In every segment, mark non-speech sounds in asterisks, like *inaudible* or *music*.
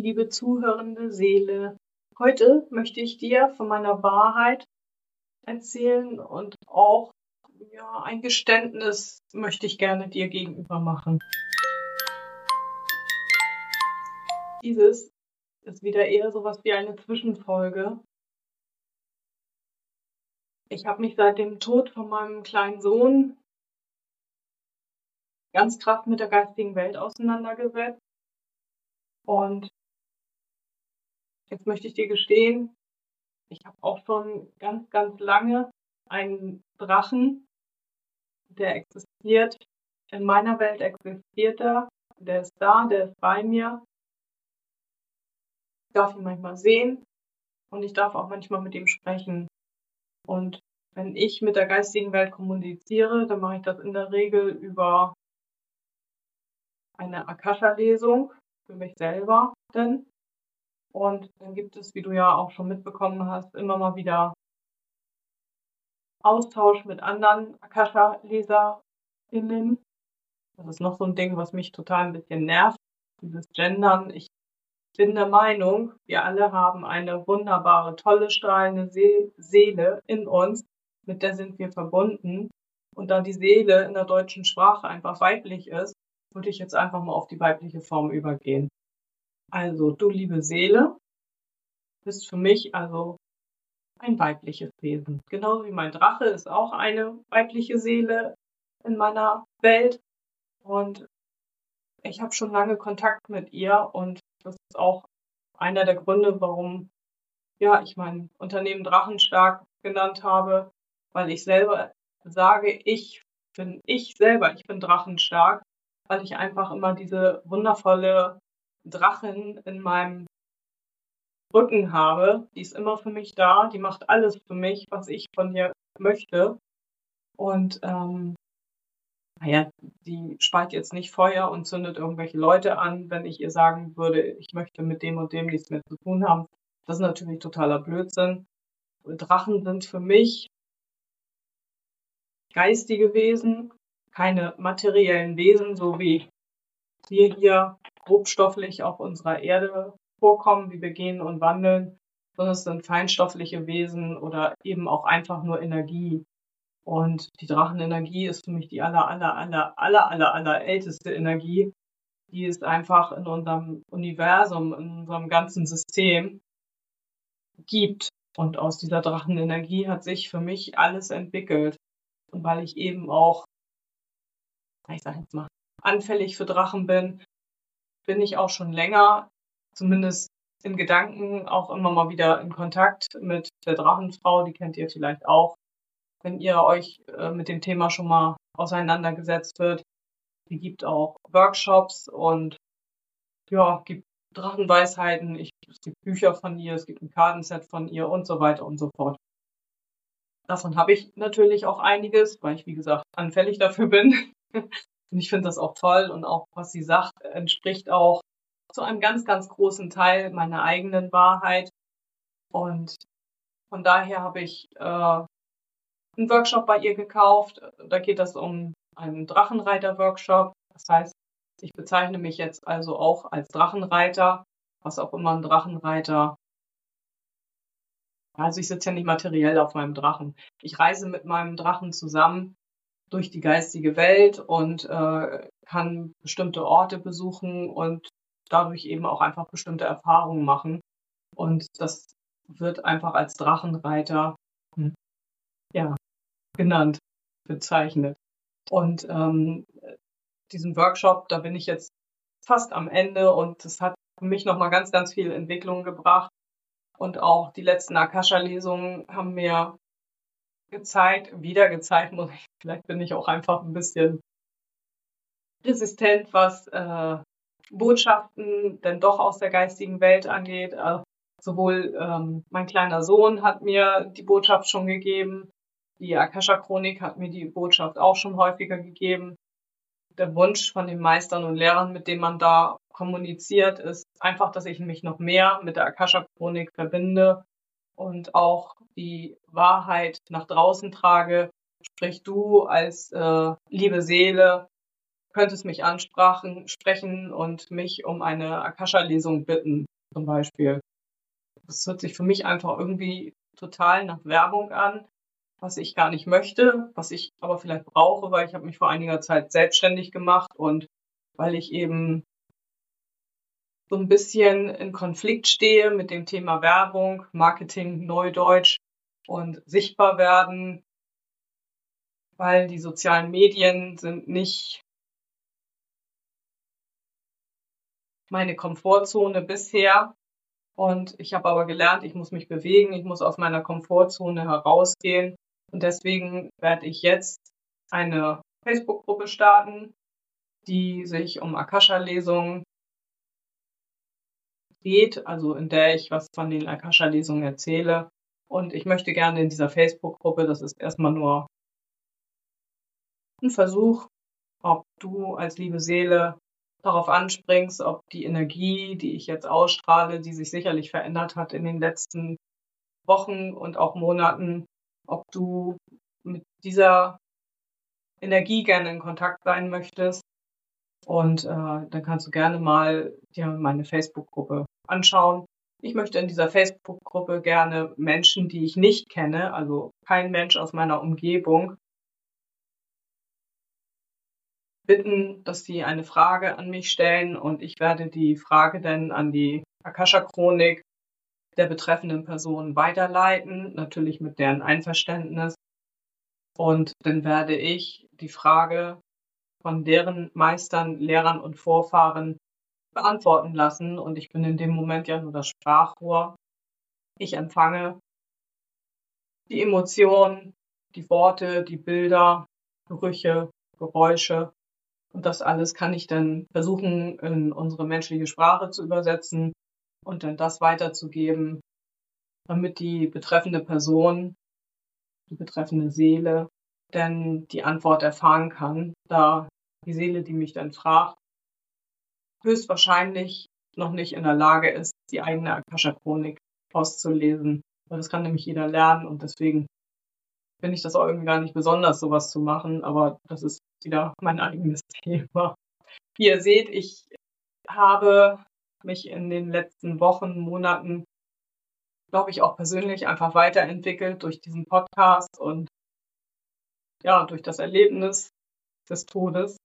liebe zuhörende Seele. Heute möchte ich dir von meiner Wahrheit erzählen und auch ja, ein Geständnis möchte ich gerne dir gegenüber machen. Dieses ist wieder eher sowas wie eine Zwischenfolge. Ich habe mich seit dem Tod von meinem kleinen Sohn ganz krass mit der geistigen Welt auseinandergesetzt. Und jetzt möchte ich dir gestehen, ich habe auch schon ganz, ganz lange einen Drachen, der existiert. In meiner Welt existiert er. Der ist da, der ist bei mir. Ich darf ihn manchmal sehen und ich darf auch manchmal mit ihm sprechen. Und wenn ich mit der geistigen Welt kommuniziere, dann mache ich das in der Regel über eine Akasha-Lesung für mich selber denn. Und dann gibt es, wie du ja auch schon mitbekommen hast, immer mal wieder Austausch mit anderen Akasha-LeserInnen. Das ist noch so ein Ding, was mich total ein bisschen nervt, dieses Gendern. Ich bin der Meinung, wir alle haben eine wunderbare, tolle, strahlende Seele in uns, mit der sind wir verbunden. Und da die Seele in der deutschen Sprache einfach weiblich ist, würde ich jetzt einfach mal auf die weibliche Form übergehen. Also, du liebe Seele, bist für mich also ein weibliches Wesen. Genauso wie mein Drache ist auch eine weibliche Seele in meiner Welt. Und ich habe schon lange Kontakt mit ihr und das ist auch einer der Gründe, warum ja, ich mein Unternehmen Drachenstark genannt habe, weil ich selber sage, ich bin ich selber, ich bin Drachenstark weil ich einfach immer diese wundervolle Drachin in meinem Rücken habe. Die ist immer für mich da, die macht alles für mich, was ich von ihr möchte. Und ähm, naja, die spart jetzt nicht Feuer und zündet irgendwelche Leute an, wenn ich ihr sagen würde, ich möchte mit dem und dem nichts mehr zu tun haben. Das ist natürlich totaler Blödsinn. Drachen sind für mich geistige Wesen, keine materiellen Wesen, so wie wir hier grobstofflich auf unserer Erde vorkommen, wie wir gehen und wandeln, sondern es sind feinstoffliche Wesen oder eben auch einfach nur Energie. Und die Drachenenergie ist für mich die aller, aller, aller, aller, aller, aller älteste Energie. Die ist einfach in unserem Universum, in unserem ganzen System gibt. Und aus dieser Drachenenergie hat sich für mich alles entwickelt. Und weil ich eben auch ich sage jetzt mal, anfällig für Drachen bin, bin ich auch schon länger, zumindest in Gedanken, auch immer mal wieder in Kontakt mit der Drachenfrau, die kennt ihr vielleicht auch, wenn ihr euch äh, mit dem Thema schon mal auseinandergesetzt wird. Die gibt auch Workshops und ja, gibt Drachenweisheiten, ich, es gibt Bücher von ihr, es gibt ein Kartenset von ihr und so weiter und so fort. Davon habe ich natürlich auch einiges, weil ich, wie gesagt, anfällig dafür bin. *laughs* Und ich finde das auch toll und auch, was sie sagt, entspricht auch zu einem ganz, ganz großen Teil meiner eigenen Wahrheit. Und von daher habe ich äh, einen Workshop bei ihr gekauft. Da geht es um einen Drachenreiter-Workshop. Das heißt, ich bezeichne mich jetzt also auch als Drachenreiter, was auch immer ein Drachenreiter. Also ich sitze ja nicht materiell auf meinem Drachen. Ich reise mit meinem Drachen zusammen durch die geistige Welt und äh, kann bestimmte Orte besuchen und dadurch eben auch einfach bestimmte Erfahrungen machen. Und das wird einfach als Drachenreiter hm, ja, genannt, bezeichnet. Und ähm, diesen Workshop, da bin ich jetzt fast am Ende und das hat für mich nochmal ganz, ganz viel Entwicklung gebracht. Und auch die letzten Akasha-Lesungen haben mir gezeigt, wieder gezeigt, muss ich, vielleicht bin ich auch einfach ein bisschen resistent, was äh, Botschaften denn doch aus der geistigen Welt angeht. Äh, sowohl ähm, mein kleiner Sohn hat mir die Botschaft schon gegeben, die Akasha-Chronik hat mir die Botschaft auch schon häufiger gegeben. Der Wunsch von den Meistern und Lehrern, mit denen man da kommuniziert, ist einfach, dass ich mich noch mehr mit der Akasha-Chronik verbinde und auch die Wahrheit nach draußen trage. Sprich, du als äh, liebe Seele könntest mich ansprechen sprechen und mich um eine Akasha-Lesung bitten, zum Beispiel. Das hört sich für mich einfach irgendwie total nach Werbung an, was ich gar nicht möchte, was ich aber vielleicht brauche, weil ich habe mich vor einiger Zeit selbstständig gemacht und weil ich eben so ein bisschen in Konflikt stehe mit dem Thema Werbung, Marketing, Neudeutsch und sichtbar werden, weil die sozialen Medien sind nicht meine Komfortzone bisher. Und ich habe aber gelernt, ich muss mich bewegen, ich muss aus meiner Komfortzone herausgehen. Und deswegen werde ich jetzt eine Facebook-Gruppe starten, die sich um Akasha-Lesungen geht, also in der ich was von den Akasha-Lesungen erzähle. Und ich möchte gerne in dieser Facebook-Gruppe, das ist erstmal nur ein Versuch, ob du als liebe Seele darauf anspringst, ob die Energie, die ich jetzt ausstrahle, die sich sicherlich verändert hat in den letzten Wochen und auch Monaten, ob du mit dieser Energie gerne in Kontakt sein möchtest. Und äh, dann kannst du gerne mal dir meine Facebook-Gruppe anschauen. Ich möchte in dieser Facebook-Gruppe gerne Menschen, die ich nicht kenne, also kein Mensch aus meiner Umgebung, bitten, dass sie eine Frage an mich stellen und ich werde die Frage dann an die Akasha-Chronik der betreffenden Person weiterleiten, natürlich mit deren Einverständnis. Und dann werde ich die Frage von deren Meistern, Lehrern und Vorfahren beantworten lassen. Und ich bin in dem Moment ja nur das Sprachrohr. Ich empfange die Emotionen, die Worte, die Bilder, Gerüche, Geräusche und das alles kann ich dann versuchen, in unsere menschliche Sprache zu übersetzen und dann das weiterzugeben, damit die betreffende Person, die betreffende Seele, dann die Antwort erfahren kann, da die Seele, die mich dann fragt, höchstwahrscheinlich noch nicht in der Lage ist, die eigene Akasha-Chronik auszulesen. Das kann nämlich jeder lernen und deswegen finde ich das auch irgendwie gar nicht besonders, sowas zu machen, aber das ist wieder mein eigenes *laughs* Thema. Wie ihr seht, ich habe mich in den letzten Wochen, Monaten, glaube ich, auch persönlich einfach weiterentwickelt durch diesen Podcast und ja, durch das Erlebnis des Todes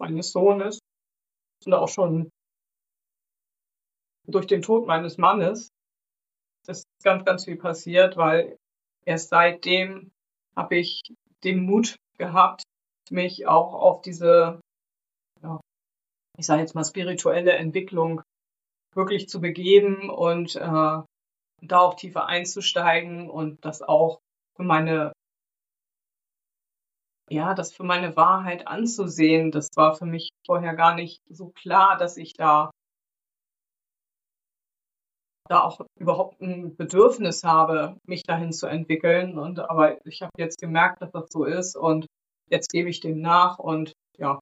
meines Sohnes und auch schon durch den Tod meines Mannes ist ganz, ganz viel passiert, weil erst seitdem habe ich den Mut gehabt, mich auch auf diese, ja, ich sage jetzt mal, spirituelle Entwicklung wirklich zu begeben und äh, da auch tiefer einzusteigen und das auch für meine, ja, das für meine Wahrheit anzusehen. Das war für mich vorher gar nicht so klar, dass ich da da auch überhaupt ein Bedürfnis habe, mich dahin zu entwickeln. Und aber ich habe jetzt gemerkt, dass das so ist und jetzt gebe ich dem nach und ja.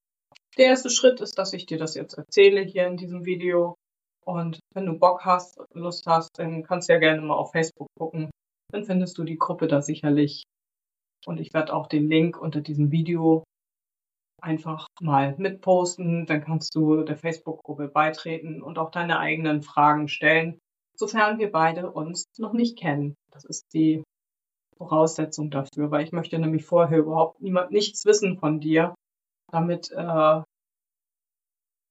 Der erste Schritt ist, dass ich dir das jetzt erzähle hier in diesem Video. Und wenn du Bock hast, Lust hast, dann kannst du ja gerne mal auf Facebook gucken. Dann findest du die Gruppe da sicherlich. Und ich werde auch den Link unter diesem Video einfach mal mitposten. Dann kannst du der Facebook-Gruppe beitreten und auch deine eigenen Fragen stellen, sofern wir beide uns noch nicht kennen. Das ist die Voraussetzung dafür, weil ich möchte nämlich vorher überhaupt niemand nichts wissen von dir, damit äh,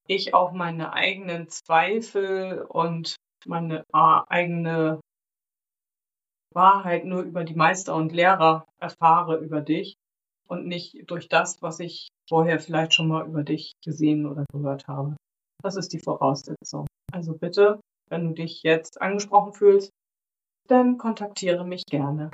ich auch meine eigenen Zweifel und meine äh, eigene Wahrheit nur über die Meister und Lehrer erfahre über dich und nicht durch das, was ich vorher vielleicht schon mal über dich gesehen oder gehört habe. Das ist die Voraussetzung. Also bitte, wenn du dich jetzt angesprochen fühlst, dann kontaktiere mich gerne.